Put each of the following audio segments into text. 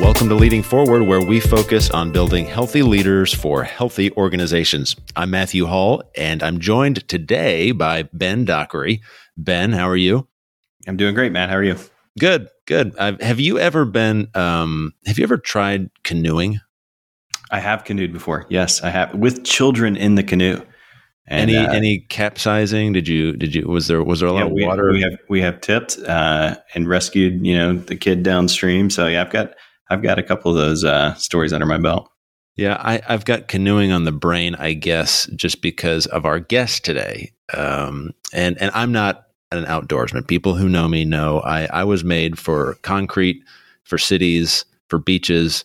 Welcome to Leading Forward, where we focus on building healthy leaders for healthy organizations. I'm Matthew Hall, and I'm joined today by Ben Dockery. Ben, how are you? I'm doing great, Matt. How are you? Good, good. I've, have you ever been? Um, have you ever tried canoeing? I have canoed before. Yes, I have with children in the canoe. And, any uh, any capsizing? Did you did you was there was there a lot yeah, of we, water? We have we have tipped uh, and rescued you know the kid downstream. So yeah, I've got I've got a couple of those uh, stories under my belt. Yeah, I, have got canoeing on the brain, I guess, just because of our guest today. Um, and and I'm not an outdoorsman. People who know me know I, I was made for concrete, for cities, for beaches,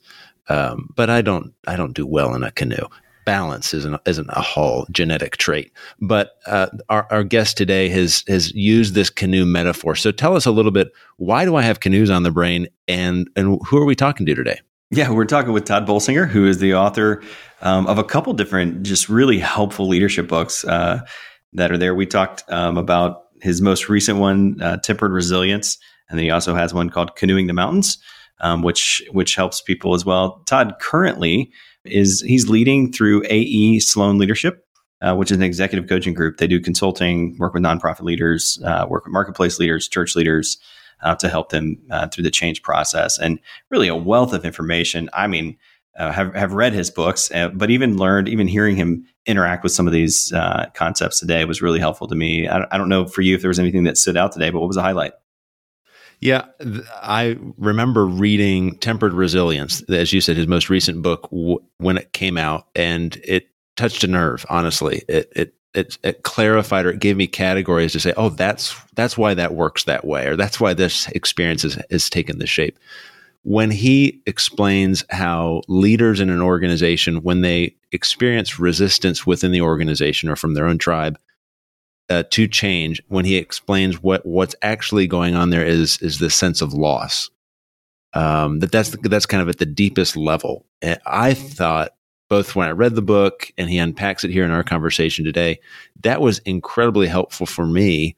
um, but I don't I don't do well in a canoe balance isn't isn't a whole genetic trait. But uh, our, our guest today has has used this canoe metaphor. So tell us a little bit. Why do I have canoes on the brain, and and who are we talking to today? Yeah, we're talking with Tod Bolsinger, who is the author um, of a couple different, just really helpful leadership books uh, that are there. We talked um, about his most recent one, uh, Tempered Resilience, and then he also has one called Canoeing the Mountains, um, which which helps people as well. Tod currently is he's leading through AE Sloan Leadership, uh, which is an executive coaching group. They do consulting, work with nonprofit leaders, uh, work with marketplace leaders, church leaders uh, to help them uh, through the change process, and really a wealth of information. I mean, uh, have have read his books, uh, but even learned, even hearing him interact with some of these concepts today was really helpful to me. I, I don't know for you if there was anything that stood out today, but what was a highlight? Yeah, I remember reading Tempered Resilience, as you said, his most recent book w- when it came out, and it touched a nerve. Honestly, it it it, it clarified or it gave me categories to say, oh, that's that's why that works that way, or that's why this experience has, has taken this shape. When he explains how leaders in an organization, when they experience resistance within the organization or from their own tribe, uh, to change when he explains what what's actually going on there is is the sense of loss. Um, that that's that's kind of at the deepest level. And I thought both when I read the book and he unpacks it here in our conversation today, that was incredibly helpful for me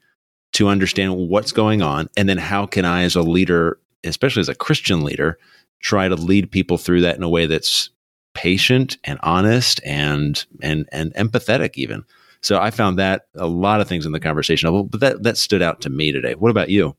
to understand what's going on, and then how can I, as a leader, especially as a Christian leader, try to lead people through that in a way that's patient and honest and and and empathetic even so I found that a lot of things in the conversation, but that that stood out to me today. What about you?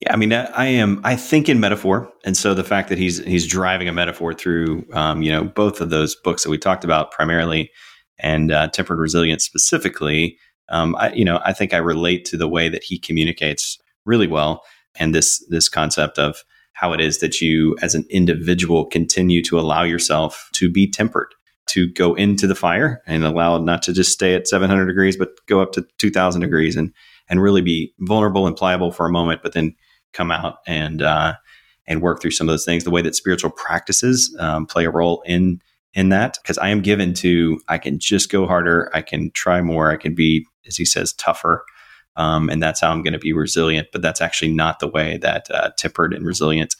Yeah, I mean, I am. I think in metaphor, and so the fact that he's he's driving a metaphor through, um, you know, both of those books that we talked about primarily, and uh, tempered resilience specifically. Um, I, you know, I think I relate to the way that he communicates really well, and this this concept of how it is that you, as an individual, continue to allow yourself to be tempered to go into the fire and allow not to just stay at 700 degrees, but go up to 2000 degrees and, and really be vulnerable and pliable for a moment, but then come out and, uh, and work through some of those things. The way that spiritual practices um, play a role in in that, because I am given to, I can just go harder, I can try more, I can be, as he says, tougher, um, and that's how I'm going to be resilient. But that's actually not the way that uh, tempered and resilient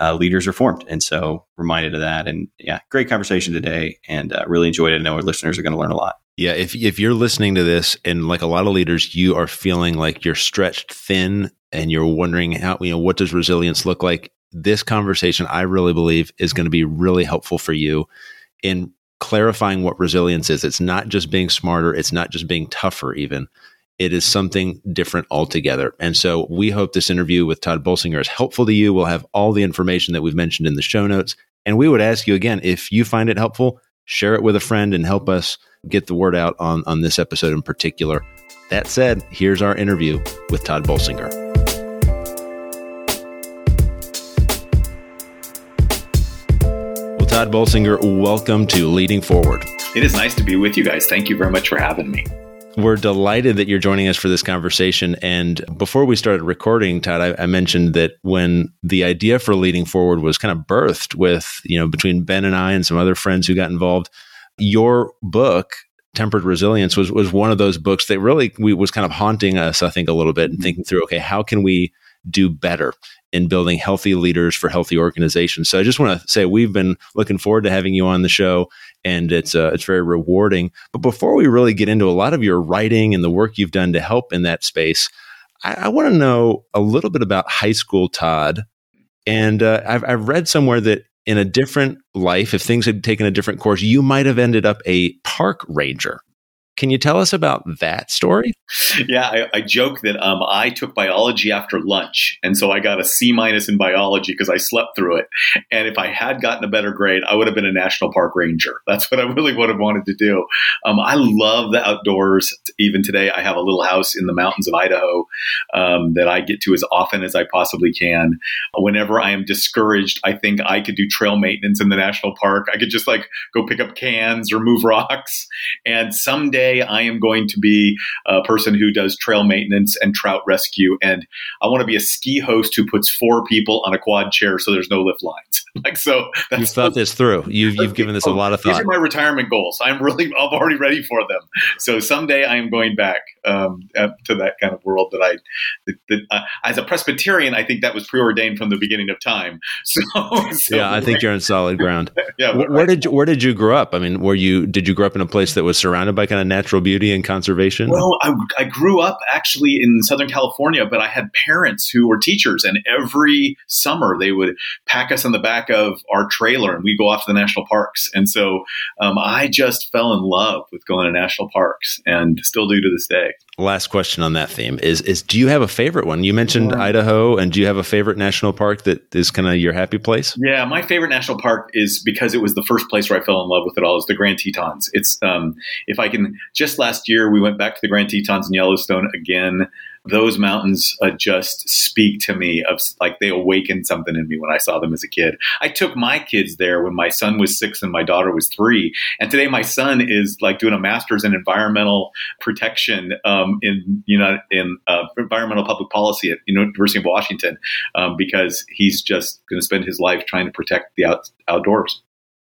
uh, leaders are formed. And so reminded of that. And yeah, great conversation today and uh, really enjoyed it. I know our listeners are going to learn a lot. Yeah, if if you're listening to this and like a lot of leaders, you are feeling like you're stretched thin and you're wondering how you know what does resilience look like. This conversation, I really believe, is going to be really helpful for you in clarifying what resilience is. It's not just being smarter. It's not just being tougher, even it is something different altogether. And so we hope this interview with Tod Bolsinger is helpful to you. We'll have all the information that we've mentioned in the show notes. And we would ask you again, if you find it helpful, share it with a friend and help us get the word out on, on this episode in particular. That said, here's our interview with Tod Bolsinger. Well, Tod Bolsinger, welcome to Leading Forward. It is nice to be with you guys. Thank you very much for having me. We're delighted that you're joining us for this conversation. And before we started recording, Tod, I, I, mentioned that when the idea for leading forward was kind of birthed with, you know, between Ben and I and some other friends who got involved, your book, Tempered Resilience, was was one of those books that really we, was kind of haunting us, I think, a little bit and thinking through, okay, how can we do better in building healthy leaders for healthy organizations. So I just want to say we've been looking forward to having you on the show and it's uh, it's very rewarding. But before we really get into a lot of your writing and the work you've done to help in that space, I, I want to know a little bit about high school Tod. And uh, I've, I've read somewhere that in a different life, if things had taken a different course, you might have ended up a park ranger. Can you tell us about that story? Yeah, I, I joke that um, I took biology after lunch, and so I got a C minus in biology because I slept through it. And if I had gotten a better grade, I would have been a national park ranger. That's what I really would have wanted to do. Um, I love the outdoors. Even today, I have a little house in the mountains of Idaho um, that I get to as often as I possibly can. Whenever I am discouraged, I think I could do trail maintenance in the national park. I could just like go pick up cans or move rocks, and someday I am going to be a person who does trail maintenance and trout rescue. And I want to be a ski host who puts four people on a quad chair so there's no lift lines. like, so you've thought this through. You've, you've given this a lot of thought. These are my retirement goals. I'm really, I'm already ready for them. So someday I am going back um, to that kind of world that I, that, that, uh, as a Presbyterian, I think that was preordained from the beginning of time. So, so yeah, I think you're on solid ground. yeah. Where, where did you, where did you grow up? I mean, were you, did you grow up in a place that was surrounded by kind of natural beauty and conservation? Well, I, I grew up actually in Southern California, but I had parents who were teachers, and every summer they would pack us on the back of our trailer and we go off to the national parks. And so um, I just fell in love with going to national parks and still do to this day. Last question on that theme is is do you have a favorite one? You mentioned. Idaho, and do you have a favorite national park that is kind of your happy place? Yeah, my favorite national park is because it was the first place where I fell in love with it all. Is the Grand Tetons. It's um, if I can. Just last year, we went back to the Grand Tetons in Yellowstone again those mountains uh, just speak to me of like they awakened something in me when I saw them as a kid. I took my kids there when my son was six and my daughter was three, and today my son is like doing a master's in environmental protection um, in you know in uh, environmental public policy at University of Washington um, because he's just going to spend his life trying to protect the out- outdoors.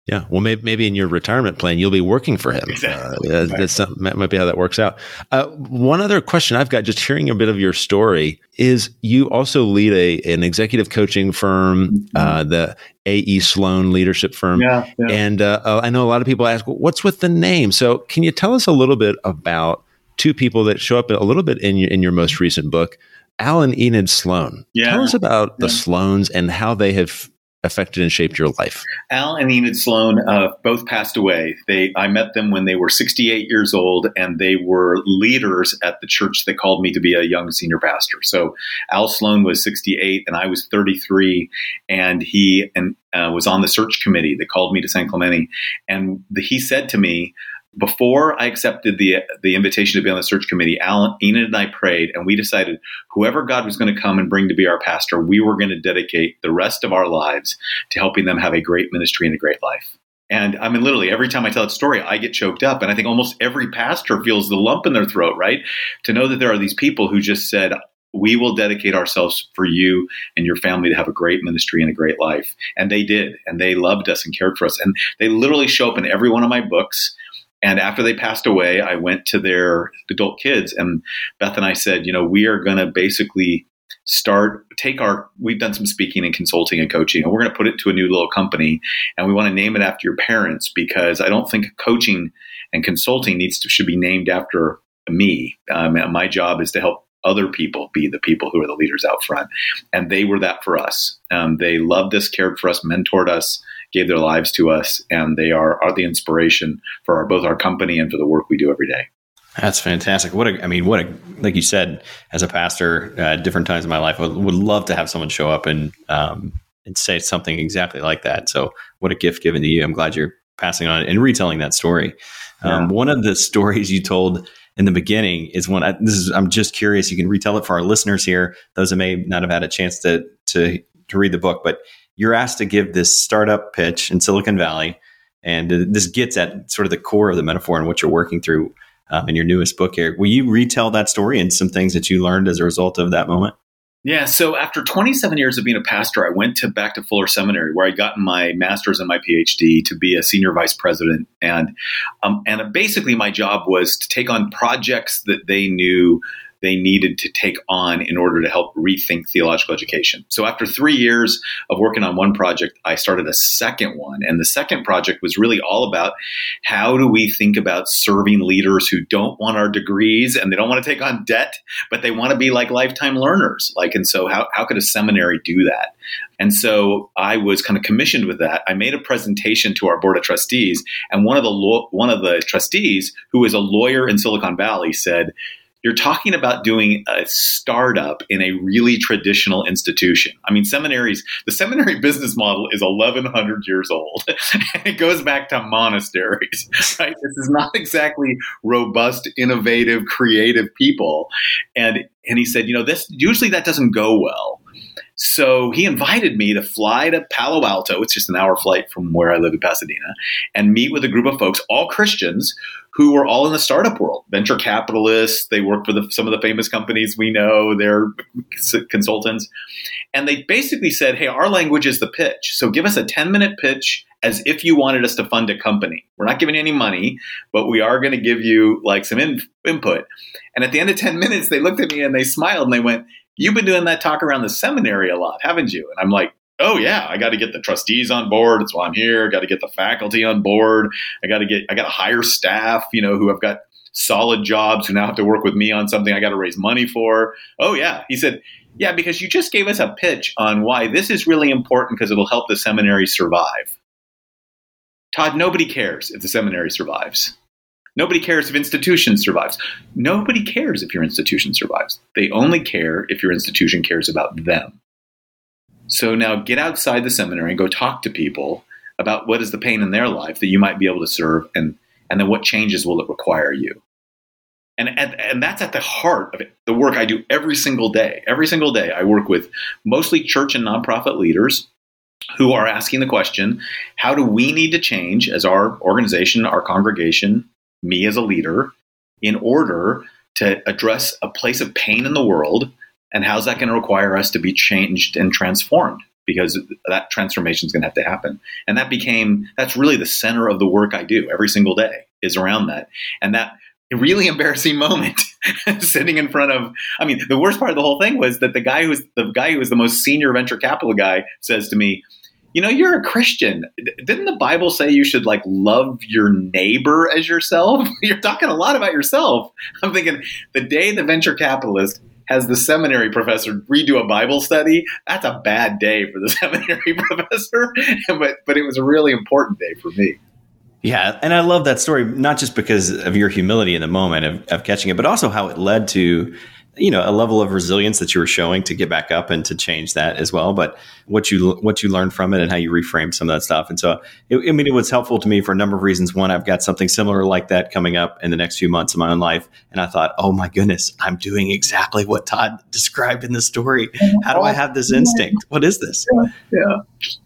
Yeah, well, maybe, maybe in your retirement plan, you'll be working for him. Exactly. Uh, that's that might be how that works out. Uh, one other question I've got, just hearing a bit of your story, is you also lead a an executive coaching firm, mm-hmm. uh, the AE Sloan Leadership Firm, yeah, yeah. and uh, uh, I know a lot of people ask, "What's with the name?" So, can you tell us a little bit about two people that show up a little bit in your in your most recent book? Al and Enid Sloan. Yeah. Tell us about the Sloans and how they have affected and shaped your life? Al and Enid Sloan uh, both passed away. They I met them when they were 68 years old, and they were leaders at the church that called me to be a young senior pastor. So Al Sloan was 68, and I was 33, and he and uh, was on the search committee that called me to San Clemente, and the, he said to me before I accepted the the invitation to be on the search committee, Al and, Enid and I prayed, and we decided whoever God was going to come and bring to be our pastor, we were going to dedicate the rest of our lives to helping them have a great ministry and a great life. And I mean, literally, every time I tell that story, I get choked up. And I think almost every pastor feels the lump in their throat, right? To know that there are these people who just said, we will dedicate ourselves for you and your family to have a great ministry and a great life. And they did. And they loved us and cared for us. And they literally show up in every one of my books. And after they passed away, I went to their adult kids, and Beth and I said, you know, we are going to basically start take our we've done some speaking and consulting and coaching and we're going to put it to a new little company and we want to name it after your parents because i don't think coaching and consulting needs to should be named after me. Um, my job is to help other people be the people who are the leaders out front. And they were that for us. Um, they loved us cared for us mentored us gave their lives to us, and they are, are the inspiration for our, both our company and for the work we do every day. That's fantastic. What a, I mean, what a, like you said, as a pastor, uh, different times in my life, I would, would love to have someone show up and, um, and say something exactly like that. So what a gift given to you. I'm glad you're passing on and retelling that story. Um, yeah. One of the stories you told in the beginning is one, I, this is, I'm just curious. You can retell it for our listeners here, those that may not have had a chance to, to, to read the book, but you're asked to give this startup pitch in Silicon Valley. And this gets at sort of the core of the metaphor and what you're working through um, in your newest book here. Will you retell that story and some things that you learned as a result of that moment? Yeah, so after 27 years of being a pastor, I went to back to Fuller Seminary where I got my master's and my PhD to be a senior vice president, and um, and basically my job was to take on projects that they knew they needed to take on in order to help rethink theological education. So after three years of working on one project, I started a second one. And the second project was really all about how do we think about serving leaders who don't want our degrees and they don't want to take on debt, but they want to be like lifetime learners. Like, and so how, how could a seminary do that? And so I was kind of commissioned with that. I made a presentation to our board of trustees, and one of the one of the trustees, who is a lawyer in Silicon Valley, said, "You're talking about doing a startup in a really traditional institution. I mean, seminaries. The seminary business model is 1,100 years old. it goes back to monasteries. Right? This is not exactly robust, innovative, creative people." And and he said, "You know, this usually that doesn't go well." So he invited me to fly to Palo Alto, it's just an hour flight from where I live in Pasadena, and meet with a group of folks, all Christians, who were all in the startup world, venture capitalists. They work for the, some of the famous companies we know, they're consultants. And they basically said, hey, our language is the pitch. So give us a 10 minute pitch as if you wanted us to fund a company. We're not giving you any money, but we are going to give you like some in, input. And at the end of 10 minutes, they looked at me and they smiled and they went, You've been doing that talk around the seminary a lot, haven't you? And I'm like, oh yeah, I got to get the trustees on board. That's why I'm here. Got to get the faculty on board. I got to get, I got to hire staff, you know, who have got solid jobs who now have to work with me on something I got to raise money for. Oh yeah. He said, yeah, because you just gave us a pitch on why this is really important because it'll help the seminary survive. Tod, nobody cares if the seminary survives. Nobody cares if institution survives. Nobody cares if your institution survives. They only care if your institution cares about them. So now get outside the seminary and go talk to people about what is the pain in their life that you might be able to serve and, and then what changes will it require you. And, and, and that's at the heart of it, the work I do every single day. Every single day, I work with mostly church and nonprofit leaders who are asking the question how do we need to change as our organization, our congregation, me as a leader in order to address a place of pain in the world and how's that going to require us to be changed and transformed? Because that transformation is going to have to happen. And that became that's really the center of the work i do every single day is around that. And that really embarrassing moment sitting in front of i mean the worst part of the whole thing was that the guy who was the guy who was the most senior venture capital guy says to me you know, you're a Christian. Didn't the Bible say you should like love your neighbor as yourself? You're talking a lot about yourself. I'm thinking the day the venture capitalist has the seminary professor redo a Bible study, that's a bad day for the seminary professor. but but it was a really important day for me. Yeah, and I love that story not just because of your humility in the moment of, of catching it, but also how it led to you know a level of resilience that you were showing to get back up and to change that as well but what you what you learned from it and how you reframed some of that stuff. And so it, i mean it was helpful to me for a number of reasons. One i've got something similar like that coming up in the next few months of my own life and i thought oh my goodness i'm doing exactly what tod described in the story. How do i have this instinct? What is this? Yeah, yeah.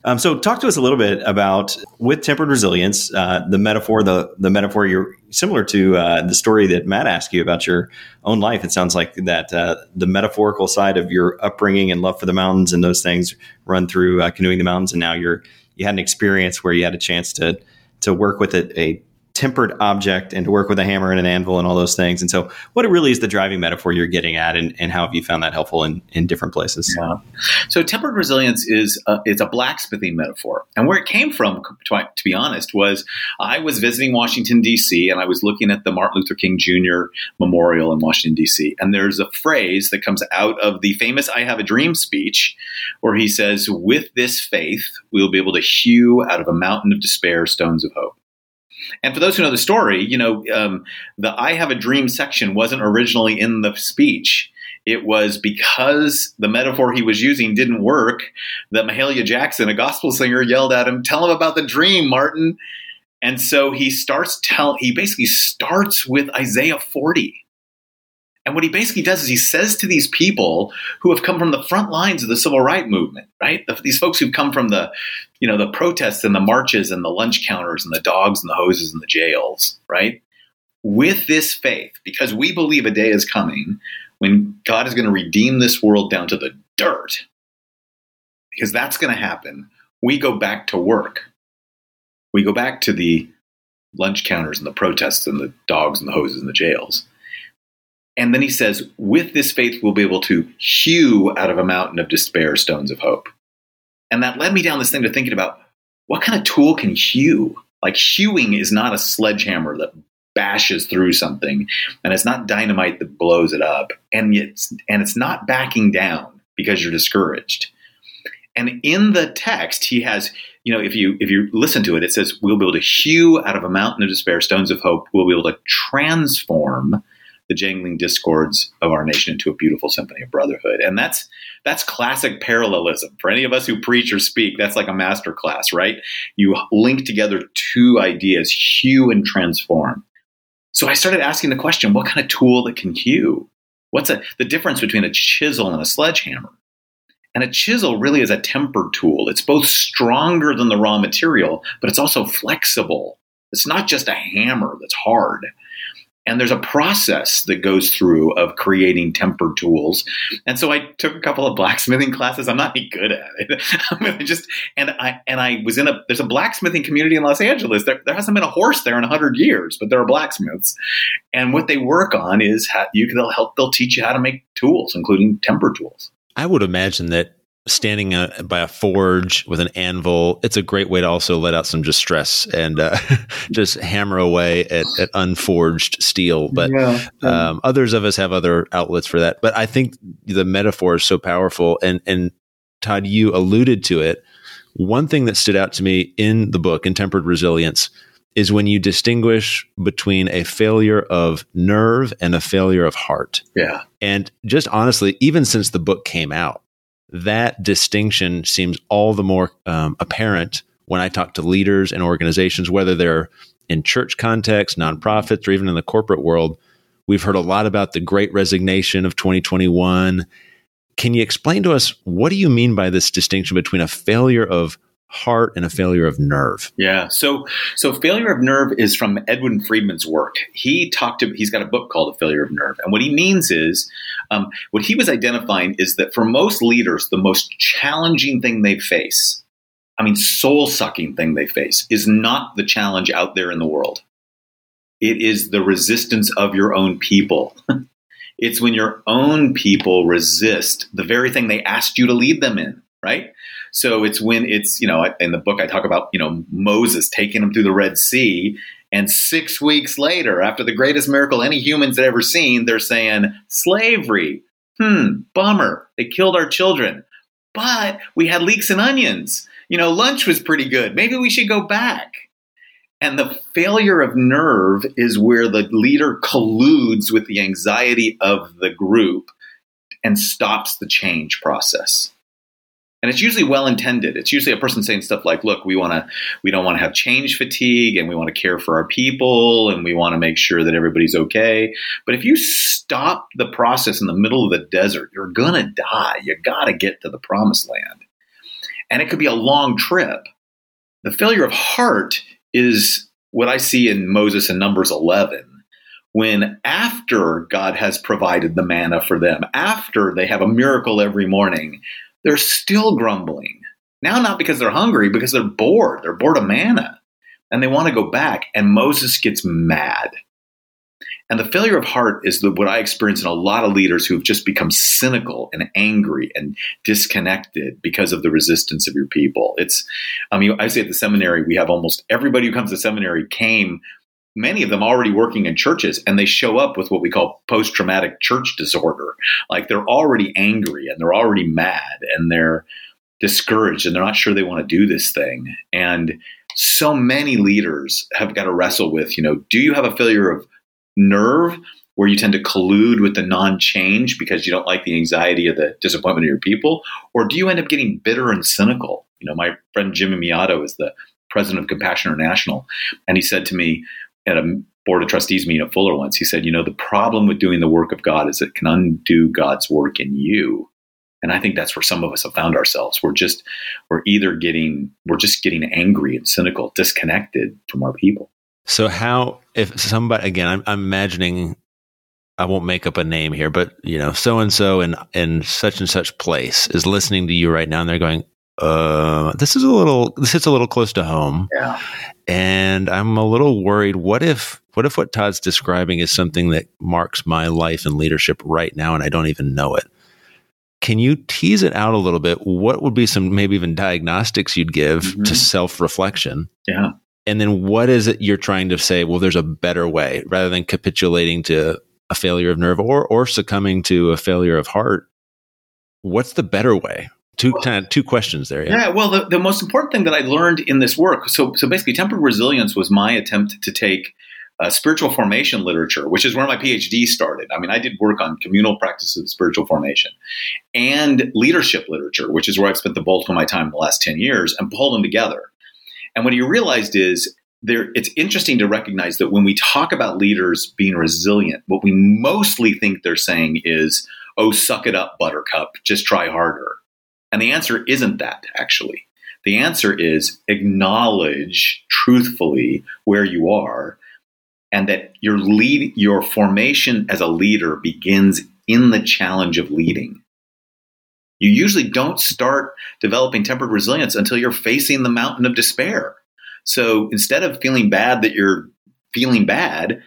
Um, so talk to us a little bit about with tempered resilience uh, the metaphor the the metaphor you're similar to uh, the story that Matt asked you about your own life. It sounds like that uh, the metaphorical side of your upbringing and love for the mountains and those things run through uh, canoeing the mountains, and now you're you had an experience where you had a chance to to work with a, a tempered object and to work with a hammer and an anvil and all those things. And so, what it really is the driving metaphor you're getting at, and, and how have you found that helpful in, in different places? Yeah. So, tempered resilience is a, it's a blacksmithing metaphor, and where it came from, to, to be honest, was I was visiting Washington D.C. and I was looking at the Martin Luther King Jr. Memorial in Washington D.C. and there's a phrase that comes out of the famous "I Have a Dream" speech, where he says, "With this faith, we will be able to hew out of a mountain of despair stones of hope." And for those who know the story, you know, um, the I have a dream section wasn't originally in the speech. It was because the metaphor he was using didn't work that Mahalia Jackson, a gospel singer, yelled at him, Tell him about the dream, Martin. And so he starts tell he basically starts with Isaiah 40 and what he basically does is he says to these people who have come from the front lines of the civil rights movement, right? These folks who've come from the, you know, the protests and the marches and the lunch counters and the dogs and the hoses and the jails, right? With this faith, because we believe a day is coming when God is going to redeem this world down to the dirt, because that's going to happen. We go back to work. We go back to the lunch counters and the protests and the dogs and the hoses and the jails And then he says, with this faith, we'll be able to hew out of a mountain of despair stones of hope. And that led me down this thing to thinking about what kind of tool can hew? Like hewing is not a sledgehammer that bashes through something, and it's not dynamite that blows it up, and it's and it's not backing down because you're discouraged. And in the text, he has, you know, if you if you listen to it, it says, "We'll be able to hew out of a mountain of despair stones of hope. We'll be able to transform the jangling discords of our nation into a beautiful symphony of brotherhood." And that's that's classic parallelism for any of us who preach or speak. That's like a master class, right? You link together two ideas, hew and transform. So I started asking the question, what kind of tool that can hew? What's a, the difference between a chisel and a sledgehammer? And a chisel really is a tempered tool. It's both stronger than the raw material, but it's also flexible. It's not just a hammer that's hard. And there's a process that goes through of creating tempered tools. And so I took a couple of blacksmithing classes. I'm not any good at it. I just and I and I was in a there's a blacksmithing community in Los Angeles. There, there hasn't been a horse there in hundred years, but there are blacksmiths. And what they work on is how you can they'll help they'll teach you how to make tools, including tempered tools. I would imagine that standing a, uh, by a forge with an anvil, it's a great way to also let out some distress and uh, just hammer away at, at unforged steel. But yeah. um, others of us have other outlets for that. But I think the metaphor is so powerful. And, and Tod, you alluded to it. One thing that stood out to me in the book, in Tempered Resilience, is when you distinguish between a failure of nerve and a failure of heart. Yeah. And just honestly, even since the book came out, that distinction seems all the more um, apparent when I talk to leaders and organizations, whether they're in church context, nonprofits, or even in the corporate world. We've heard a lot about the great resignation of 2021. Can you explain to us what do you mean by this distinction between a failure of heart and a failure of nerve. Yeah. So so failure of nerve is from Edwin Friedman's work. He talked to he's got a book called A Failure of Nerve. And what he means is um, what he was identifying is that for most leaders, the most challenging thing they face, I mean soul sucking thing they face, is not the challenge out there in the world. It is the resistance of your own people. it's when your own people resist the very thing they asked you to lead them in, right? So it's when it's, you know, in the book I talk about, you know, Moses taking them through the Red Sea. And six weeks later, after the greatest miracle any humans had ever seen, they're saying, slavery. Hmm, bummer. They killed our children. But we had leeks and onions. You know, lunch was pretty good. Maybe we should go back. And the failure of nerve is where the leader colludes with the anxiety of the group and stops the change process and it's usually well intended. It's usually a person saying stuff like look we want to we don't want to have change fatigue and we want to care for our people and we want to make sure that everybody's okay. But if you stop the process in the middle of the desert you're gonna die. You gotta get to the promised land. And it could be a long trip. The failure of heart is what i see in moses in numbers 11 when after God has provided the manna for them, after they have a miracle every morning, they're still grumbling. Now, not because they're hungry, because they're bored. They're bored of manna and they want to go back. And Moses gets mad. And the failure of heart is the, what I experience in a lot of leaders who've just become cynical and angry and disconnected because of the resistance of your people. It's, I mean, I say at the seminary, we have almost everybody who comes to seminary came many of them already working in churches and they show up with what we call post traumatic church disorder. Like they're already angry and they're already mad and they're discouraged and they're not sure they want to do this thing. And so many leaders have got to wrestle with, you know, do you have a failure of nerve where you tend to collude with the non change because you don't like the anxiety of the disappointment of your people? Or do you end up getting bitter and cynical? You know, my friend Jimmy Mellado is the president of Compassion International. And he said to me, at a board of trustees meeting at Fuller once. He said, you know, the problem with doing the work of God is it can undo God's work in you. And I think that's where some of us have found ourselves. We're just, we're either getting, we're just getting angry and cynical, disconnected from our people. So how, if somebody, again, I'm, I'm imagining, I won't make up a name here, but you know, so and so in in such and such place is listening to you right now, and they're going, uh, this is a little this hits a little close to home. Yeah. And I'm a little worried. What if what if what Tod's describing is something that marks my life and leadership right now and I don't even know it? Can you tease it out a little bit? What would be some maybe even diagnostics you'd give mm-hmm. to self reflection? Yeah. And then what is it you're trying to say? Well, there's a better way rather than capitulating to a failure of nerve or, or succumbing to a failure of heart. What's the better way? Two kind of two questions there. Yeah. yeah well, the, the most important thing that I learned in this work. So, so basically, tempered resilience was my attempt to take uh, spiritual formation literature, which is where my PhD started. I mean, I did work on communal practices of spiritual formation and leadership literature, which is where I've spent the bulk of my time in the last 10 years, and pulled them together. And what you realized is there, it's interesting to recognize that when we talk about leaders being resilient, what we mostly think they're saying is, oh, suck it up, buttercup, just try harder. And the answer isn't that, actually. The answer is acknowledge truthfully where you are and that your lead your formation as a leader begins in the challenge of leading. You usually don't start developing tempered resilience until you're facing the mountain of despair. So instead of feeling bad that you're feeling bad,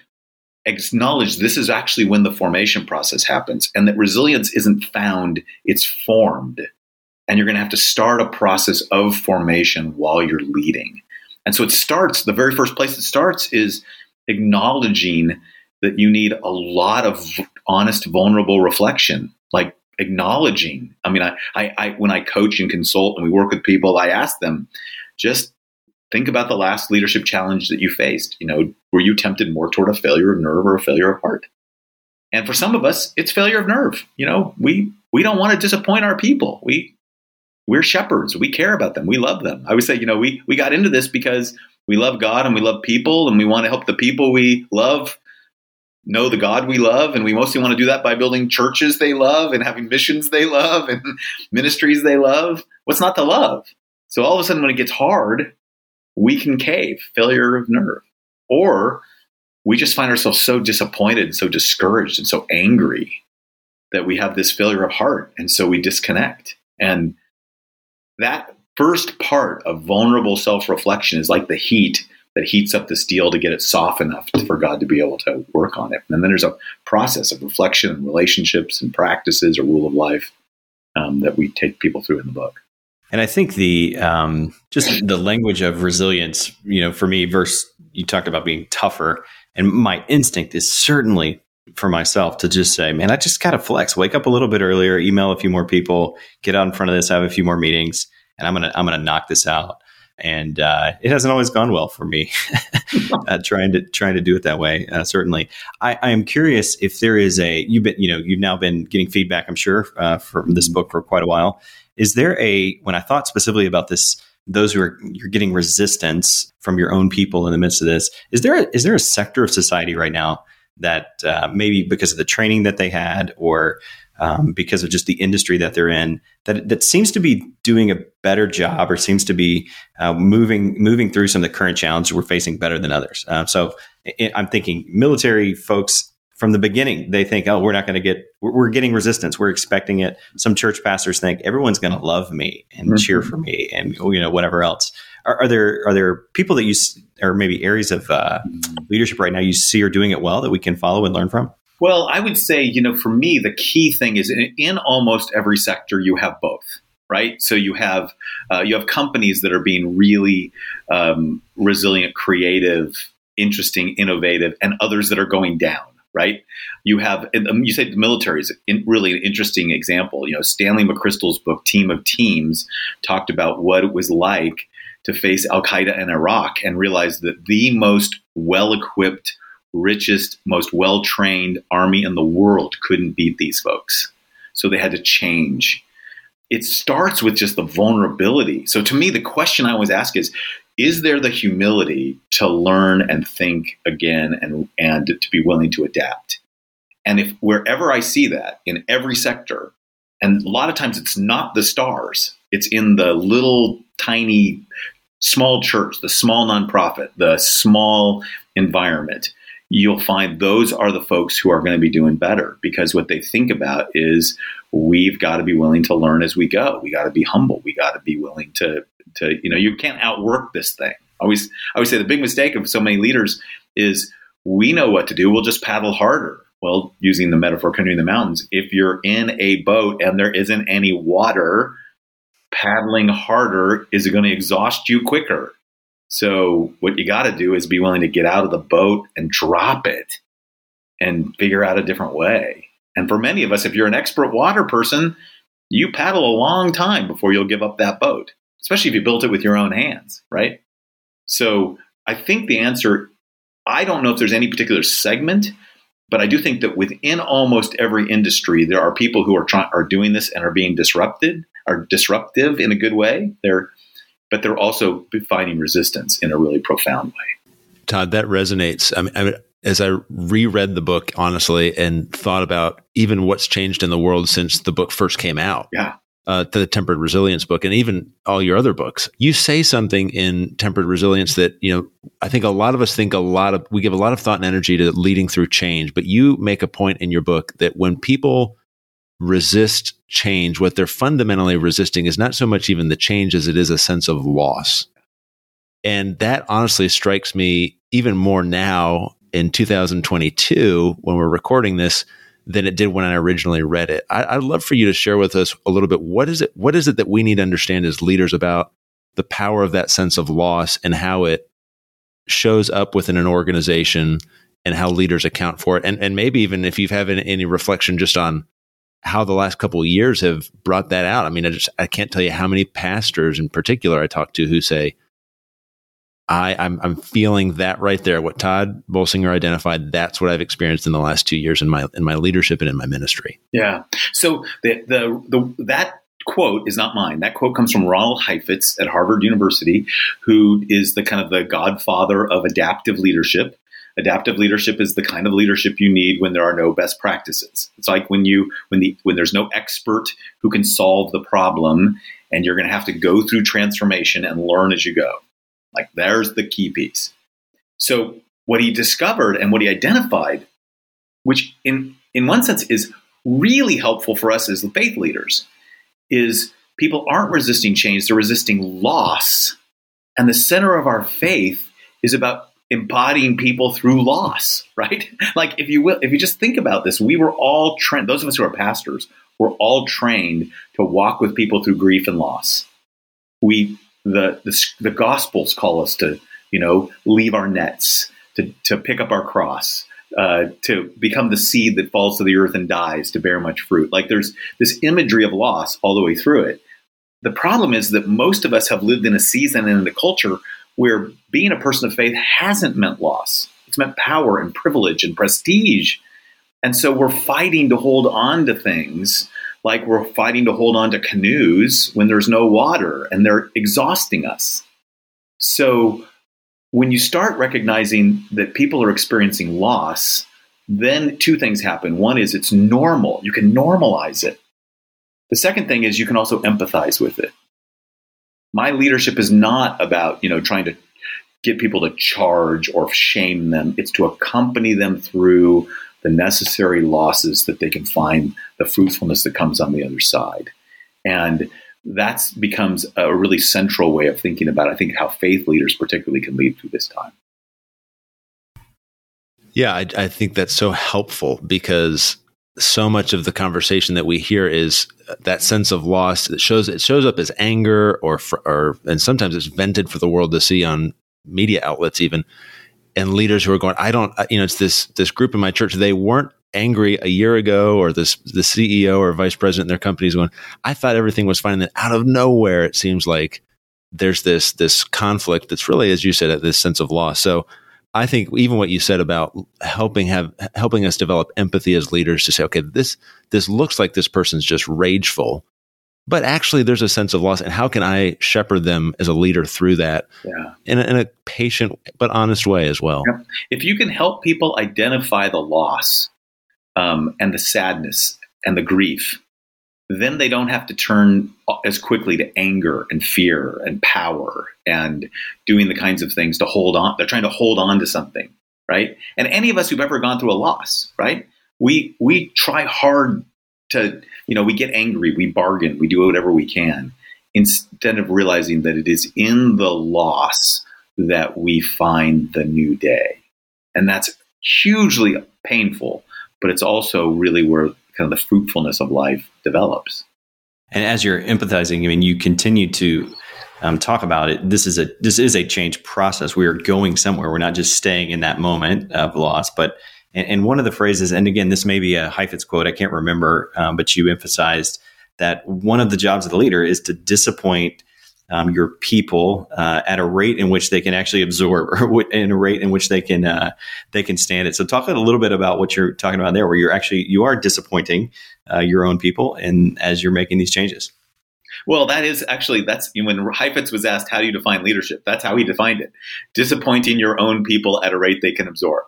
acknowledge this is actually when the formation process happens and that resilience isn't found, it's formed. And you're going to have to start a process of formation while you're leading. And so it starts, the very first place it starts is acknowledging that you need a lot of honest, vulnerable reflection, like acknowledging. I mean, I, I, I, when I coach and consult and we work with people, I ask them, just think about the last leadership challenge that you faced. You know, were you tempted more toward a failure of nerve or a failure of heart? And for some of us, it's failure of nerve. You know, we we don't want to disappoint our people. We we're shepherds. We care about them. We love them. I would say, you know, we we got into this because we love God and we love people and we want to help the people we love know the God we love. And we mostly want to do that by building churches they love and having missions they love and ministries they love. What's not to love? So all of a sudden, when it gets hard, we can cave, failure of nerve. Or we just find ourselves so disappointed and so discouraged and so angry that we have this failure of heart. And so we disconnect. And that first part of vulnerable self reflection is like the heat that heats up the steel to get it soft enough for God to be able to work on it. And then there's a process of reflection and relationships and practices or rule of life um, that we take people through in the book. And I think the um, just the language of resilience, you know, for me, verse you talked about being tougher, and my instinct is certainly for myself to just say, man, I just got to flex, wake up a little bit earlier, email a few more people, get out in front of this, have a few more meetings, and I'm gonna I'm gonna knock this out. And uh, it hasn't always gone well for me uh, trying to trying to do it that way. Uh, certainly, I, I, am curious if there is a you've been you know you've now been getting feedback. I'm sure uh, from this book for quite a while. Is there a when I thought specifically about this those who are you're getting resistance from your own people in the midst of this is there a, is there a sector of society right now that uh, maybe because of the training that they had or um, because of just the industry that they're in that that seems to be doing a better job or seems to be uh, moving moving through some of the current challenges we're facing better than others. Uh, so I'm thinking military folks from the beginning they think oh we're not going to get we're, we're, getting resistance we're expecting it some church pastors think everyone's going to love me and mm-hmm. cheer for me and you know whatever else are, are, there are there people that you or maybe areas of uh, leadership right now you see are doing it well that we can follow and learn from well, I would say, you know, for me, the key thing is in, in almost every sector, you have both, right? So you have uh, you have companies that are being really um, resilient, creative, interesting, innovative, and others that are going down. Right? You have um, you say the military is really an interesting example. You know, Stanley McChrystal's book "Team of Teams" talked about what it was like to face Al Qaeda in Iraq and realize that the most well equipped richest, most well trained army in the world couldn't beat these folks. So they had to change. It starts with just the vulnerability. So to me, the question I always ask is Is there the humility to learn and think again and, and to be willing to adapt? And if wherever I see that in every sector, and a lot of times it's not the stars, it's in the little tiny small church, the small nonprofit, the small environment you'll find those are the folks who are going to be doing better because what they think about is we've got to be willing to learn as we go. We got to be humble. We got to be willing to to you know you can't outwork this thing. I always I always say the big mistake of so many leaders is we know what to do. We'll just paddle harder. Well, using the metaphor canoeing the mountains, if you're in a boat and there isn't any water, paddling harder is going to exhaust you quicker. So what you got to do is be willing to get out of the boat and drop it and figure out a different way. And for many of us, if you're an expert water person, you paddle a long time before you'll give up that boat, especially if you built it with your own hands, right? So I think the answer, I don't know if there's any particular segment, but I do think that within almost every industry, there are people who are trying are doing this and are being disrupted, are disruptive in a good way. They're but they're also finding resistance in a really profound way. Tod, that resonates. I mean, I mean, as I reread the book, honestly, and thought about even what's changed in the world since the book first came out. Yeah. Uh, to the tempered resilience book and even all your other books you say something in tempered resilience that you know i think a lot of us think a lot of we give a lot of thought and energy to leading through change but you make a point in your book that when people resist change, what they're fundamentally resisting is not so much even the change as it is a sense of loss. And that honestly strikes me even more now in 2022 when we're recording this than it did when I originally read it. I, would love for you to share with us a little bit what is it what is it that we need to understand as leaders about the power of that sense of loss and how it shows up within an organization and how leaders account for it and and maybe even if you've had any, reflection just on how the last couple of years have brought that out. I mean, I just I can't tell you how many pastors in particular I talk to who say, I, I'm I'm feeling that right there. What Tod Bolsinger identified, that's what I've experienced in the last two years in my in my leadership and in my ministry. Yeah. So the the, the that quote is not mine. That quote comes from Ronald Heifetz at Harvard University, who is the kind of the godfather of adaptive leadership. Adaptive leadership is the kind of leadership you need when there are no best practices. It's like when you when the when there's no expert who can solve the problem and you're going to have to go through transformation and learn as you go. Like there's the key piece. So what he discovered and what he identified which in in one sense is really helpful for us as the faith leaders is people aren't resisting change, they're resisting loss. And the center of our faith is about embodying people through loss, right? like if you will, if you just think about this, we were all trained, those of us who are pastors, were all trained to walk with people through grief and loss. We, the, the, the gospels call us to, you know, leave our nets, to, to pick up our cross, uh, to become the seed that falls to the earth and dies to bear much fruit. Like there's this imagery of loss all the way through it. The problem is that most of us have lived in a season and in a culture where being a person of faith hasn't meant loss. It's meant power and privilege and prestige. And so we're fighting to hold on to things like we're fighting to hold on to canoes when there's no water and they're exhausting us. So when you start recognizing that people are experiencing loss, then two things happen. One is it's normal, you can normalize it. The second thing is you can also empathize with it my leadership is not about you know trying to get people to charge or shame them it's to accompany them through the necessary losses that they can find the fruitfulness that comes on the other side. And that becomes a really central way of thinking about i think how faith leaders particularly can lead through this time. Yeah I, I think that's so helpful because so much of the conversation that we hear is uh, that sense of loss that shows it shows up as anger or or and sometimes it's vented for the world to see on media outlets even and leaders who are going I don't you know it's this this group in my church they weren't angry a year ago or this the CEO or vice president in their companies going I thought everything was fine. And then out of nowhere it seems like there's this this conflict that's really as you said at this sense of loss. So I think even what you said about helping have helping us develop empathy as leaders to say, okay, this this looks like this person's just rageful, but actually there's a sense of loss, and how can I shepherd them as a leader through that yeah. in, a, in a patient but honest way as well? Yeah. If you can help people identify the loss um, and the sadness and the grief, then they don't have to turn as quickly to anger and fear and power and doing the kinds of things to hold on. They're trying to hold on to something right? And any of us who've ever gone through a loss, right? We we try hard to, you know, we get angry, we bargain, we do whatever we can instead of realizing that it is in the loss that we find the new day. And that's hugely painful, but it's also really where kind of the fruitfulness of life develops. And as you're empathizing, I mean, you continue to um, talk about it. This is a this is a change process. We are going somewhere. We're not just staying in that moment of loss. But and, and one of the phrases, and again, this may be a Heifetz quote. I can't remember, um, but you emphasized that one of the jobs of the leader is to disappoint um, your people uh, at a rate in which they can actually absorb, or in a rate in which they can uh, they can stand it. So, talk a little bit about what you're talking about there, where you're actually you are disappointing uh, your own people, and as you're making these changes. Well, that is actually that's when Heifetz was asked how do you define leadership. That's how he defined it: disappointing your own people at a rate they can absorb.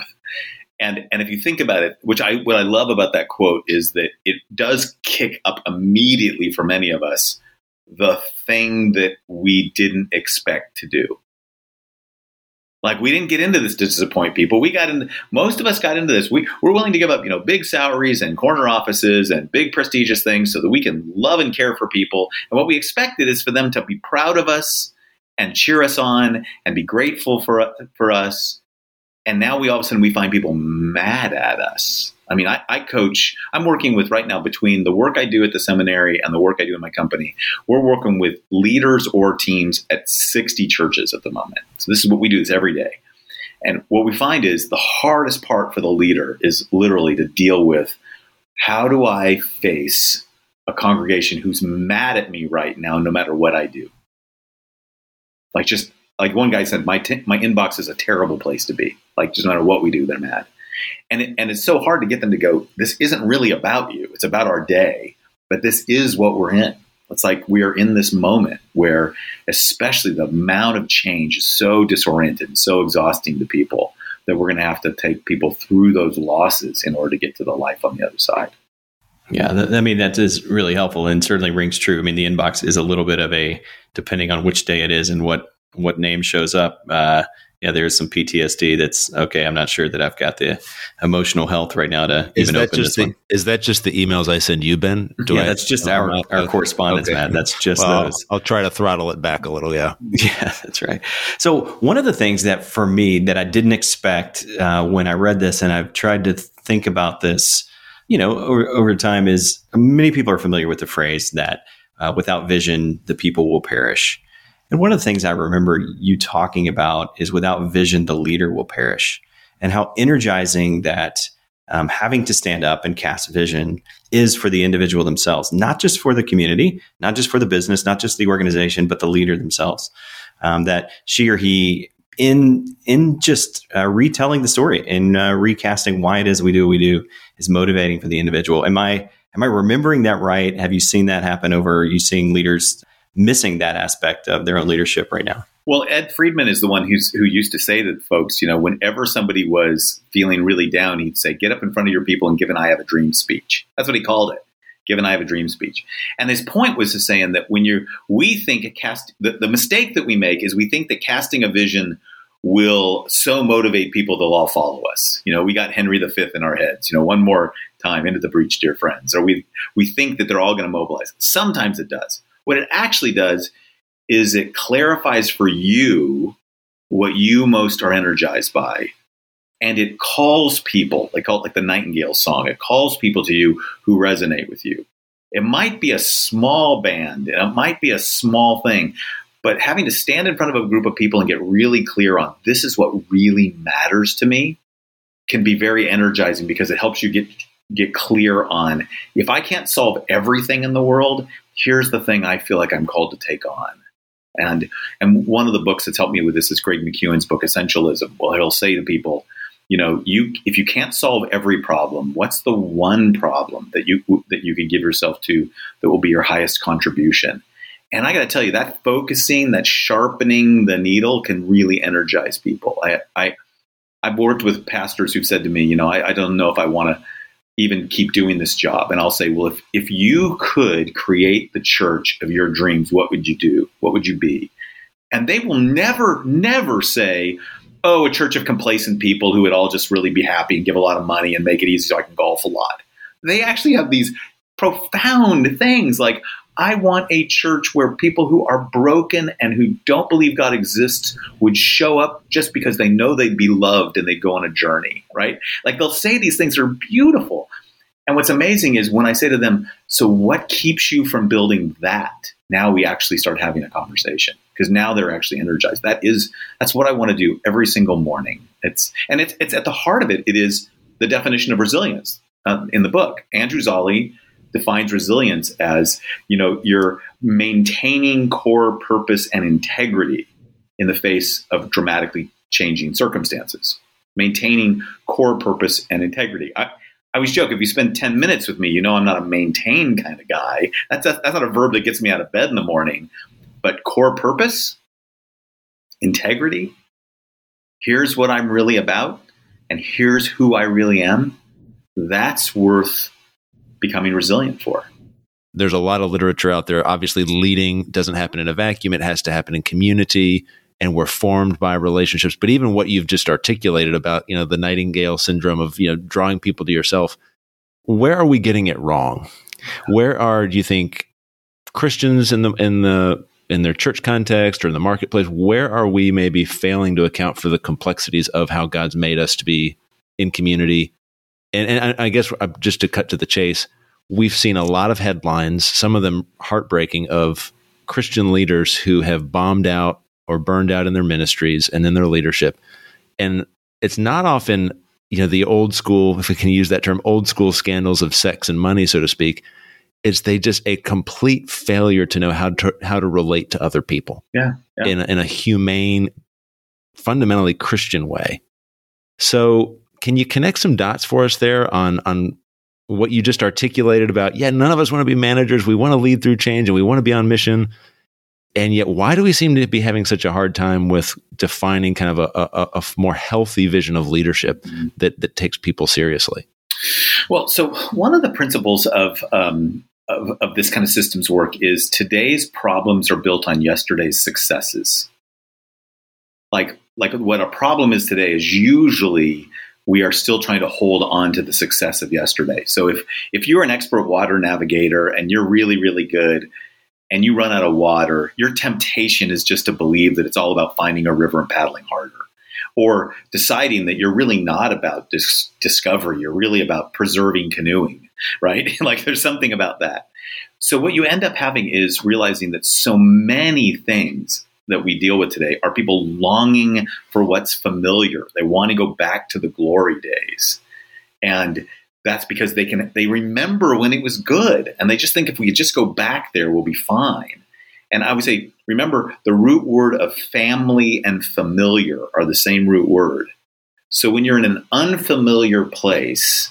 And and if you think about it, which I what I love about that quote is that it does kick up immediately for many of us the thing that we didn't expect to do. Like we didn't get into this to disappoint people. We got into most of us got into this. We we're willing to give up, you know, big salaries and corner offices and big prestigious things so that we can love and care for people. And what we expected is for them to be proud of us and cheer us on and be grateful for for us. And now we all of a sudden we find people mad at us I mean, I, I, coach, I'm working with right now between the work I do at the seminary and the work I do in my company. We're working with leaders or teams at 60 churches at the moment. So this is what we do this every day. And what we find is the hardest part for the leader is literally to deal with how do I face a congregation who's mad at me right now, no matter what I do? Like just like one guy said, my, t- my inbox is a terrible place to be. Like just no matter what we do, they're mad. And, it, and it's so hard to get them to go, this isn't really about you. It's about our day, but this is what we're in. It's like we are in this moment where, especially the amount of change is so disoriented and so exhausting to people that we're going to have to take people through those losses in order to get to the life on the other side. Yeah, that, I mean that is really helpful and certainly rings true. I mean, the inbox is a little bit of a depending on which day it is and what what name shows up. Uh, yeah, there's some PTSD. That's okay. I'm not sure that I've got the emotional health right now to is even that open just this the, one. Is that just the emails I send you, Ben? Do yeah, I, that's just our, our okay. correspondence, okay. Matt. That's just well, those. I'll try to throttle it back a little. Yeah, yeah, that's right. So one of the things that for me that I didn't expect uh, when I read this, and I've tried to think about this, you know, over, over time, is many people are familiar with the phrase that uh, without vision, the people will perish. And one of the things I remember you talking about is without vision, the leader will perish, and how energizing that um, having to stand up and cast vision is for the individual themselves, not just for the community, not just for the business, not just the organization, but the leader themselves. Um, that she or he, in in just uh, retelling the story and uh, recasting why it is we do what we do, is motivating for the individual. Am I am I remembering that right? Have you seen that happen over? Are you seeing leaders missing that aspect of their own leadership right now. Well, Ed Friedman is the one who's who used to say to folks, you know, whenever somebody was feeling really down, he'd say, "Get up in front of your people and give an "I have a dream" speech." That's what he called it. Give an "I have a dream" speech. And his point was to saying that when you're, we think a cast, the, the mistake that we make is we think that casting a vision will so motivate people they'll all follow us. You know, we got Henry V in our heads. You know, one more time into the breach, dear friends. Or we we think that they're all going to mobilize. Sometimes it does. What it actually does is it clarifies for you what you most are energized by. And it calls people, they call it like the Nightingale song, it calls people to you who resonate with you. It might be a small band, it might be a small thing, but having to stand in front of a group of people and get really clear on this is what really matters to me can be very energizing because it helps you get get clear on if I can't solve everything in the world, here's the thing I feel like I'm called to take on. And and one of the books that's helped me with this is Greg McKeown's book Essentialism. Well, he'll say to people, you know, you if you can't solve every problem, what's the one problem that you that you can give yourself to that will be your highest contribution? And I got to tell you, that focusing, that sharpening the needle, can really energize people. I, I I've worked with pastors who've said to me, you know, I, I don't know if I want to even keep doing this job? And I'll say, well, if, if you could create the church of your dreams, what would you do? What would you be? And they will never, never say, oh, a church of complacent people who would all just really be happy and give a lot of money and make it easy so I can golf a lot. They actually have these profound things like I want a church where people who are broken and who don't believe God exists would show up just because they know they'd be loved and they'd go on a journey, right? Like they'll say these things are beautiful. And what's amazing is when I say to them, So what keeps you from building that? Now we actually start having a conversation because now they're actually energized. That is, that's what I want to do every single morning. It's, and it's, it's at the heart of it, it is the definition of resilience uh, in the book. Andrew Zolli defines resilience as you know you're maintaining core purpose and integrity in the face of dramatically changing circumstances. Maintaining core purpose and integrity. I, I always joke if you spend 10 minutes with me you know i'm not a maintain kind of guy. That's, a, that's not a verb that gets me out of bed in the morning. But core purpose integrity here's what i'm really about and here's who i really am that's worth becoming resilient for. There's a lot of literature out there. Obviously, leading doesn't happen in a vacuum, it has to happen in community. And we're formed by relationships. But even what you've just articulated about, you know, the Nightingale syndrome of, you know, drawing people to yourself, where are we getting it wrong? Where are, do you think, Christians in the in the in their church context or in the marketplace, where are we maybe failing to account for the complexities of how God's made us to be in community and, and I, I guess uh, just to cut to the chase, we've seen a lot of headlines, some of them heartbreaking, of Christian leaders who have bombed out or burned out in their ministries and in their leadership. And it's not often, you know, the old school, if we can use that term, old school scandals of sex and money, so to speak. It's they just a complete failure to know how to how to relate to other people. Yeah, yeah. In, a, in a humane, fundamentally Christian way. So can you connect some dots for us there on on what you just articulated about? Yeah, none of us want to be managers. We want to lead through change and we want to be on mission. And yet, why do we seem to be having such a hard time with defining kind of a, a, a more healthy vision of leadership mm-hmm. that, that takes people seriously? Well, so one of the principles of, um, of, of this kind of systems work is today's problems are built on yesterday's successes. Like, like what a problem is today is usually we are still trying to hold on to the success of yesterday. So if if you're an expert water navigator and you're really really good and you run out of water, your temptation is just to believe that it's all about finding a river and paddling harder. Or deciding that you're really not about dis- discovery, you're really about preserving canoeing, right? like there's something about that. So, what you end up having is realizing that so many things that we deal with today are people longing for what's familiar. They want to go back to the glory days. And that's because they can they remember when it was good and they just think if we just go back there we'll be fine. And I would say remember the root word of family and familiar are the same root word. So when you're in an unfamiliar place,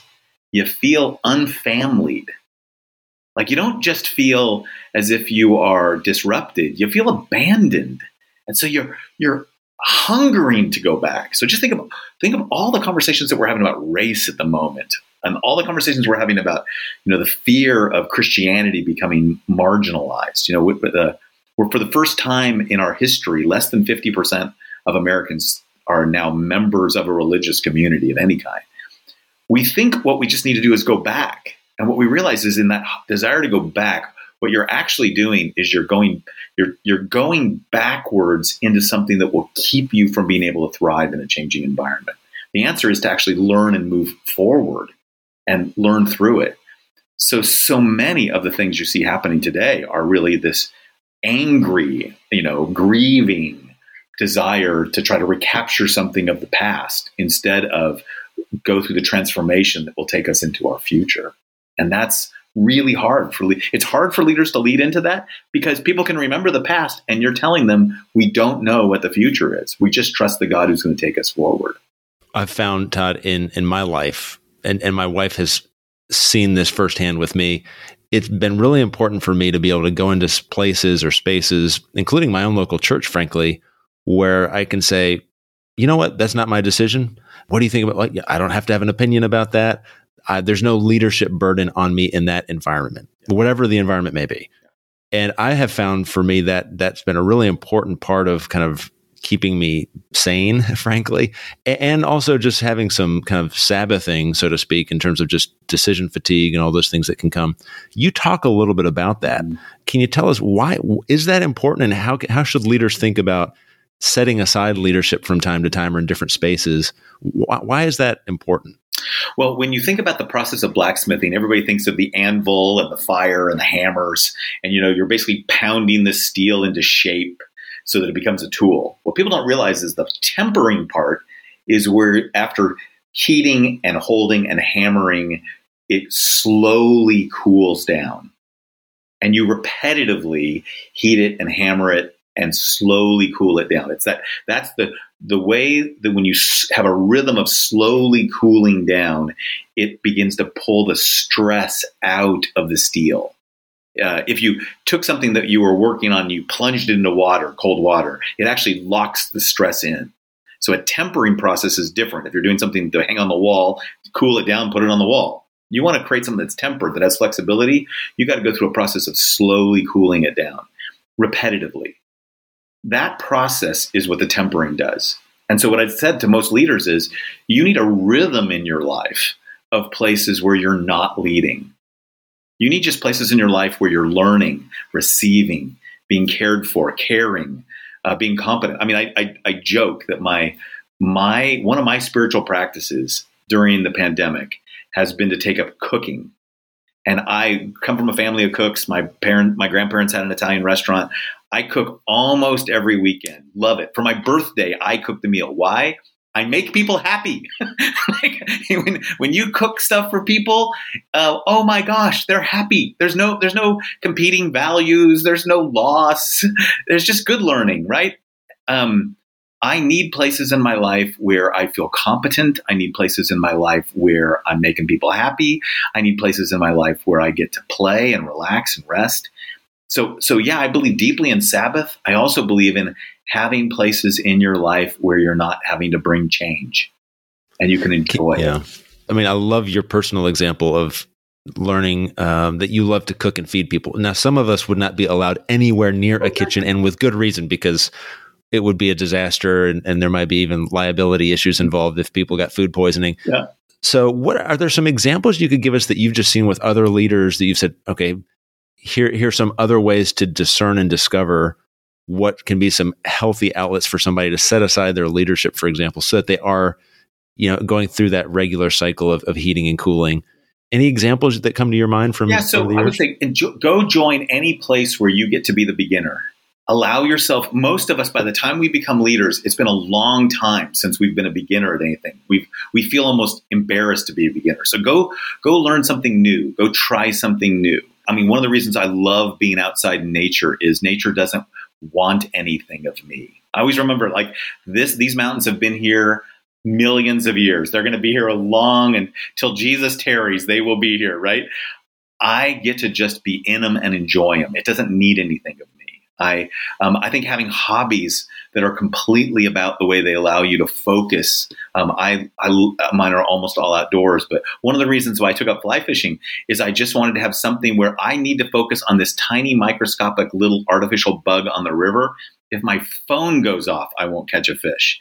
you feel unfamilied. Like you don't just feel as if you are disrupted, you feel abandoned. And so you're you're hungering to go back. So just think of think of all the conversations that we're having about race at the moment, and all the conversations we're having about you know the fear of Christianity becoming marginalized. You know, with, uh, with the, we're for the first time in our history, less than fifty percent of Americans are now members of a religious community of any kind. We think what we just need to do is go back. And what we realize is in that desire to go back, what you're actually doing is you're going you're you're going backwards into something that will keep you from being able to thrive in a changing environment. The answer is to actually learn and move forward and learn through it. So so many of the things you see happening today are really this angry, you know, grieving desire to try to recapture something of the past instead of go through the transformation that will take us into our future. And that's really hard for le- it's hard for leaders to lead into that because people can remember the past and you're telling them we don't know what the future is. We just trust the God who's going to take us forward. I've found Tod in in my life and and my wife has seen this firsthand with me. It's been really important for me to be able to go into places or spaces, including my own local church, frankly, where I can say, you know what, that's not my decision. What do you think about? Like, I don't have to have an opinion about that there's no leadership burden on me in that environment, whatever the environment may be. And I have found for me that that's been a really important part of kind of keeping me sane, frankly, and also just having some kind of Sabbathing, so to speak, in terms of just decision fatigue and all those things that can come. You talk a little bit about that. Mm-hmm. Can you tell us why is that important, and how how should leaders think about setting aside leadership from time to time or in different spaces? Why, why is that important? Well, when you think about the process of blacksmithing, everybody thinks of the anvil and the fire and the hammers, and you know you're basically pounding the steel into shape so that it becomes a tool. What people don't realize is the tempering part is where after heating and holding and hammering, it slowly cools down. And you repetitively heat it and hammer it and slowly cool it down. It's that that's the the way that when you have a rhythm of slowly cooling down, it begins to pull the stress out of the steel. Uh, if you took something that you were working on, you plunged it into water, cold water, it actually locks the stress in. So a tempering process is different. If you're doing something to hang on the wall, cool it down, put it on the wall. You want to create something that's tempered, that has flexibility, you got to go through a process of slowly cooling it down repetitively. That process is what the tempering does. And so, what I've said to most leaders is you need a rhythm in your life of places where you're not leading. You need just places in your life where you're learning, receiving, being cared for, caring, uh, being competent. I mean, I, I, I joke that my my one of my spiritual practices during the pandemic has been to take up cooking and I come from a family of cooks. My parent, my grandparents had an Italian restaurant. I cook almost every weekend. Love it. For my birthday, I cook the meal. Why? I make people happy. like, when, when you cook stuff for people, uh, oh my gosh, they're happy. There's no there's no competing values. There's no loss. There's just good learning, right? Um, I need places in my life where I feel competent. I need places in my life where I'm making people happy. I need places in my life where I get to play and relax and rest. So, so yeah, I believe deeply in Sabbath. I also believe in having places in your life where you're not having to bring change and you can enjoy. Yeah. I mean, I love your personal example of learning um, that you love to cook and feed people. Now, some of us would not be allowed anywhere near a kitchen, and with good reason, because it would be a disaster and, and there might be even liability issues involved if people got food poisoning. Yeah. So, what are there some examples you could give us that you've just seen with other leaders that you've said, okay, here here's some other ways to discern and discover what can be some healthy outlets for somebody to set aside their leadership, for example, so that they are, you know, going through that regular cycle of, of heating and cooling. Any examples that come to your mind from? Yeah, so I would say go join any place where you get to be the beginner. Allow yourself most of us by the time we become leaders it's been a long time since we've been a beginner at anything. We we feel almost embarrassed to be a beginner. So go go learn something new. Go try something new i mean one of the reasons i love being outside in nature is nature doesn't want anything of me. I always remember like this these mountains have been here millions of years. They're going to be here a long until jesus tarries they will be here right? I get to just be in them and enjoy them it doesn't need anything of me I um, I think having hobbies that are completely about the way they allow you to focus. Um, I, I mine are almost all outdoors, but one of the reasons why I took up fly fishing is I just wanted to have something where I need to focus on this tiny microscopic little artificial bug on the river. If my phone goes off, I won't catch a fish.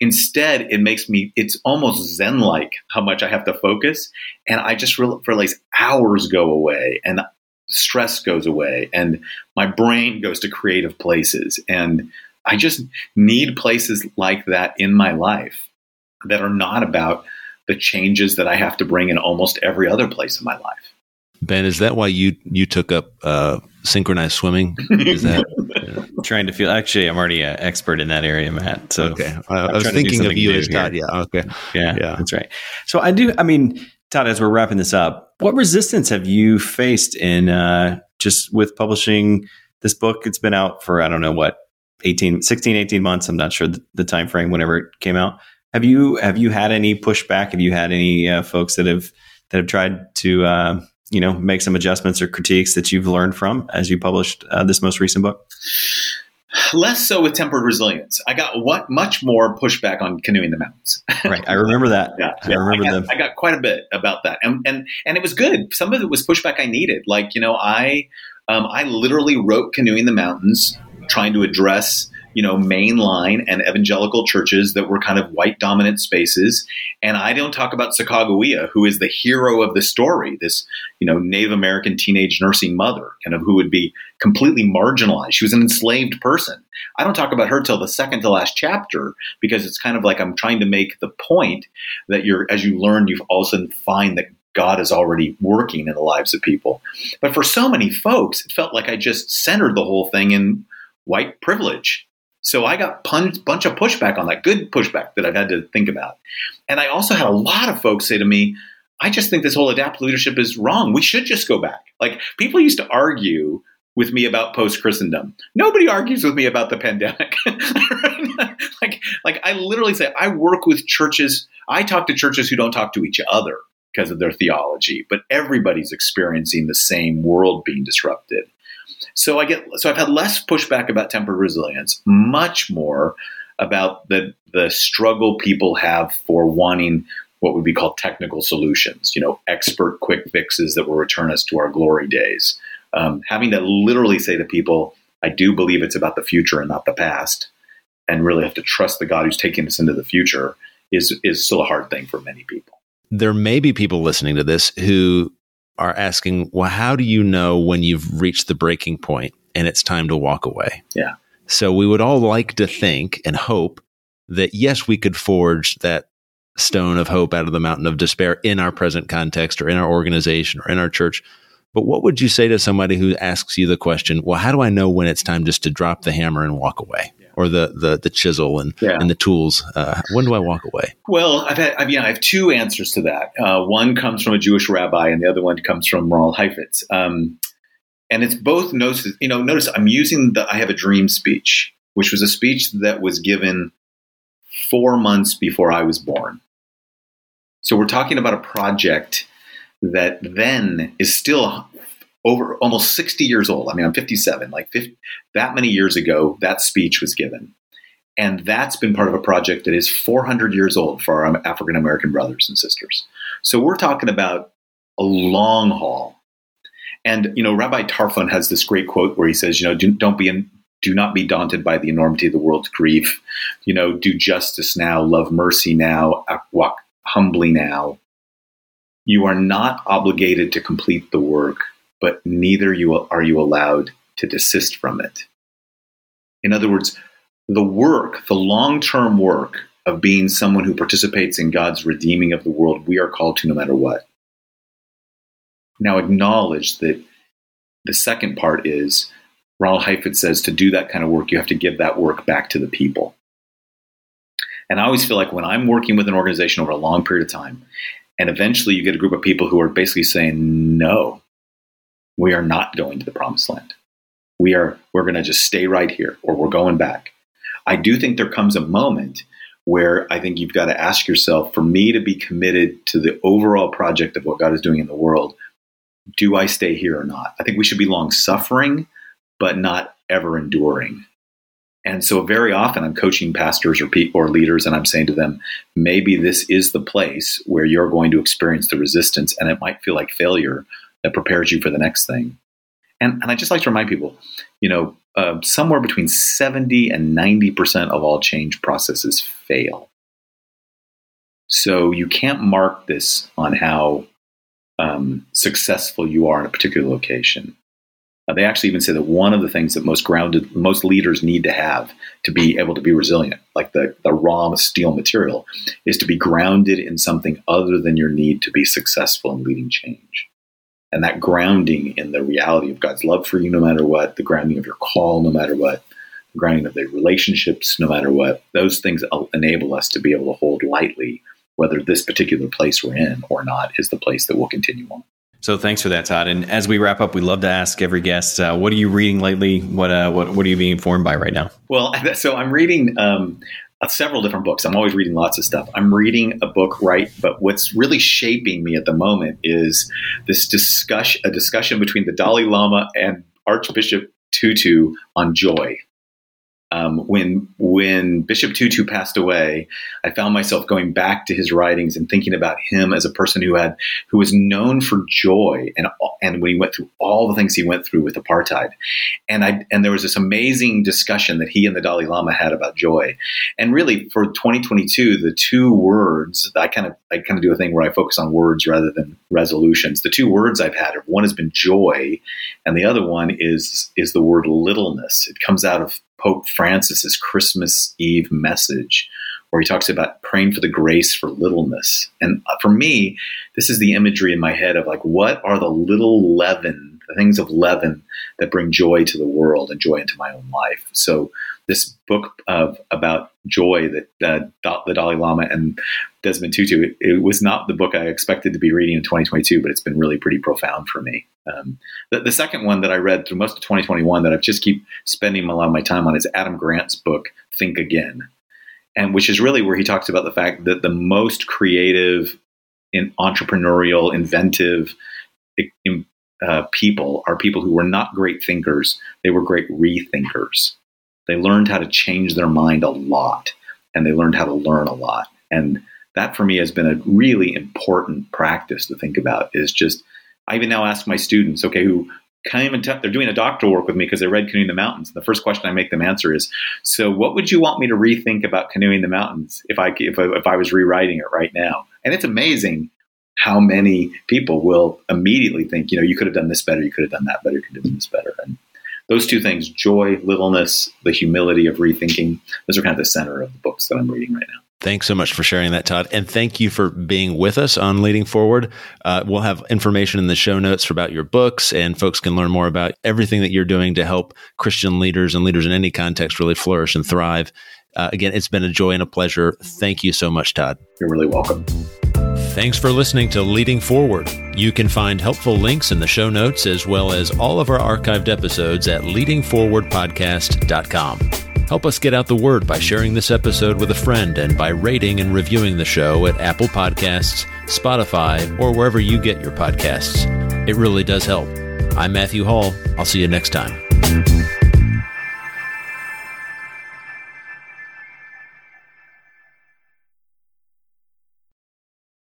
Instead, it makes me, it's almost Zen like how much I have to focus. And I just realize hours go away. And stress goes away and my brain goes to creative places. And I just need places like that in my life that are not about the changes that I have to bring in almost every other place in my life. Ben, is that why you you took up uh, synchronized swimming? Is that trying to feel? Actually, I'm already an expert in that area, Matt. So okay, I, I was thinking of you as God. Yeah, okay, yeah, yeah, that's right. So I do. I mean, Tod, as we're wrapping this up, what resistance have you faced in uh, just with publishing this book? It's been out for, I don't know what, 18, 16, 18 months. I'm not sure the, the time frame whenever it came out. Have you have you had any pushback? Have you had any uh, folks that have that have tried to uh, you know make some adjustments or critiques that you've learned from as you published uh, this most recent book? Less so with tempered resilience. I got what much more pushback on canoeing the mountains. right, I remember that. Yeah, I remember I got, them. I got quite a bit about that, and and and it was good. Some of it was pushback I needed. Like you know, I um, I literally wrote canoeing the mountains, trying to address you know, mainline and evangelical churches that were kind of white dominant spaces. And I don't talk about Sacagawea, who is the hero of the story, this, you know, Native American teenage nursing mother, kind of who would be completely marginalized. She was an enslaved person. I don't talk about her till the second to last chapter because it's kind of like I'm trying to make the point that you're, as you learn, you also find that God is already working in the lives of people. But for so many folks, it felt like I just centered the whole thing in white privilege. So I got a bunch of pushback on that, good pushback that I've had to think about. And I also had a lot of folks say to me, I just think this whole adapt leadership is wrong. We should just go back. Like people used to argue with me about post Christendom. Nobody argues with me about the pandemic. like, like I literally say, I work with churches. I talk to churches who don't talk to each other because of their theology, but everybody's experiencing the same world being disrupted. So I get so I've had less pushback about tempered resilience, much more about the the struggle people have for wanting what would be called technical solutions, you know, expert quick fixes that will return us to our glory days. Um, having to literally say to people, I do believe it's about the future and not the past, and really have to trust the God who's taking us into the future is is still a hard thing for many people. There may be people listening to this who are asking, well, how do you know when you've reached the breaking point and it's time to walk away? Yeah. So we would all like to think and hope that yes, we could forge that stone of hope out of the mountain of despair in our present context or in our organization or in our church. But what would you say to somebody who asks you the question, well, how do I know when it's time just to drop the hammer and walk away? or the the, the chisel and yeah. and the tools. Uh, when do I walk away? Well, I've had I mean I have two answers to that. Uh, one comes from a Jewish rabbi, and the other one comes from Ronald Heifetz. Um, and it's both notice you know notice I'm using the I have a dream speech, which was a speech that was given four months before I was born. So we're talking about a project that then is still over almost 60 years old. I mean, I'm 57. Like 50, that many years ago, that speech was given. And that's been part of a project that is 400 years old for our African American brothers and sisters. So we're talking about a long haul. And, you know, Rabbi Tarfon has this great quote where he says, you know, do, don't be in, do not be daunted by the enormity of the world's grief. You know, do justice now, love mercy now, walk humbly now. You are not obligated to complete the work but neither you are you allowed to desist from it. In other words, the work, the long term work of being someone who participates in God's redeeming of the world, we are called to no matter what. Now, acknowledge that the second part is Ronald Heifetz says to do that kind of work, you have to give that work back to the people. And I always feel like when I'm working with an organization over a long period of time, and eventually you get a group of people who are basically saying, no, we are not going to the promised land. We are we're going to just stay right here or we're going back. I do think there comes a moment where I think you've got to ask yourself for me to be committed to the overall project of what God is doing in the world, do I stay here or not? I think we should be long suffering, but not ever enduring. And so very often I'm coaching pastors or people or leaders and I'm saying to them, maybe this is the place where you're going to experience the resistance and it might feel like failure, that prepares you for the next thing. And, and I just like to remind people, you know, uh, somewhere between 70 and 90% of all change processes fail. So you can't mark this on how um, successful you are in a particular location. Uh, they actually even say that one of the things that most grounded, most leaders need to have to be able to be resilient, like the, the raw steel material, is to be grounded in something other than your need to be successful in leading change and that grounding in the reality of God's love for you, no matter what, the grounding of your call, no matter what, the grounding of the relationships, no matter what, those things enable us to be able to hold lightly whether this particular place we're in or not is the place that we'll continue on. So thanks for that, Tod. And as we wrap up, we love to ask every guest, uh, what are you reading lately? What, uh, what what are you being informed by right now? Well, so I'm reading um, uh, several different books. I'm always reading lots of stuff. I'm reading a book right, but what's really shaping me at the moment is this discussion, a discussion between the Dalai Lama and Archbishop Tutu on joy. Um, when when Bishop Tutu passed away, I found myself going back to his writings and thinking about him as a person who had who was known for joy and and when he went through all the things he went through with apartheid, and I and there was this amazing discussion that he and the Dalai Lama had about joy, and really for 2022, the two words I kind of I kind of do a thing where I focus on words rather than resolutions. The two words I've had one has been joy, and the other one is is the word littleness. It comes out of Pope Francis's Christmas Eve message, where he talks about praying for the grace for littleness. And for me, this is the imagery in my head of like, what are the little leaven, the things of leaven that bring joy to the world and joy into my own life? So this book of about joy that uh, the Dalai Lama and Desmond Tutu, it, it, was not the book I expected to be reading in 2022, but it's been really pretty profound for me. Um, the, the, second one that I read through most of 2021 that I've just keep spending a lot of my time on is Adam Grant's book, Think Again, and which is really where he talks about the fact that the most creative, in entrepreneurial, inventive uh, people are people who were not great thinkers; they were great rethinkers. They learned how to change their mind a lot, and they learned how to learn a lot, and that for me has been a really important practice to think about. Is just I even now ask my students, okay, who came and t- they're doing a doctoral work with me because they read Canoeing the Mountains. The first question I make them answer is, so what would you want me to rethink about Canoeing the Mountains if I if I, if I was rewriting it right now? And it's amazing how many people will immediately think, you know, you could have done this better, you could have done that better, you could have done this better. And those two things, joy, littleness, the humility of rethinking, those are kind of the center of the books that I'm reading right now. Thanks so much for sharing that, Tod. And thank you for being with us on Leading Forward. Uh, we'll have information in the show notes for about your books, and folks can learn more about everything that you're doing to help Christian leaders and leaders in any context really flourish and thrive. Uh, again, it's been a joy and a pleasure. Thank you so much, Tod. You're really welcome. Thanks for listening to Leading Forward. You can find helpful links in the show notes as well as all of our archived episodes at leadingforwardpodcast.com. Help us get out the word by sharing this episode with a friend and by rating and reviewing the show at Apple Podcasts, Spotify, or wherever you get your podcasts. It really does help. I'm Matthew Hall. I'll see you next time.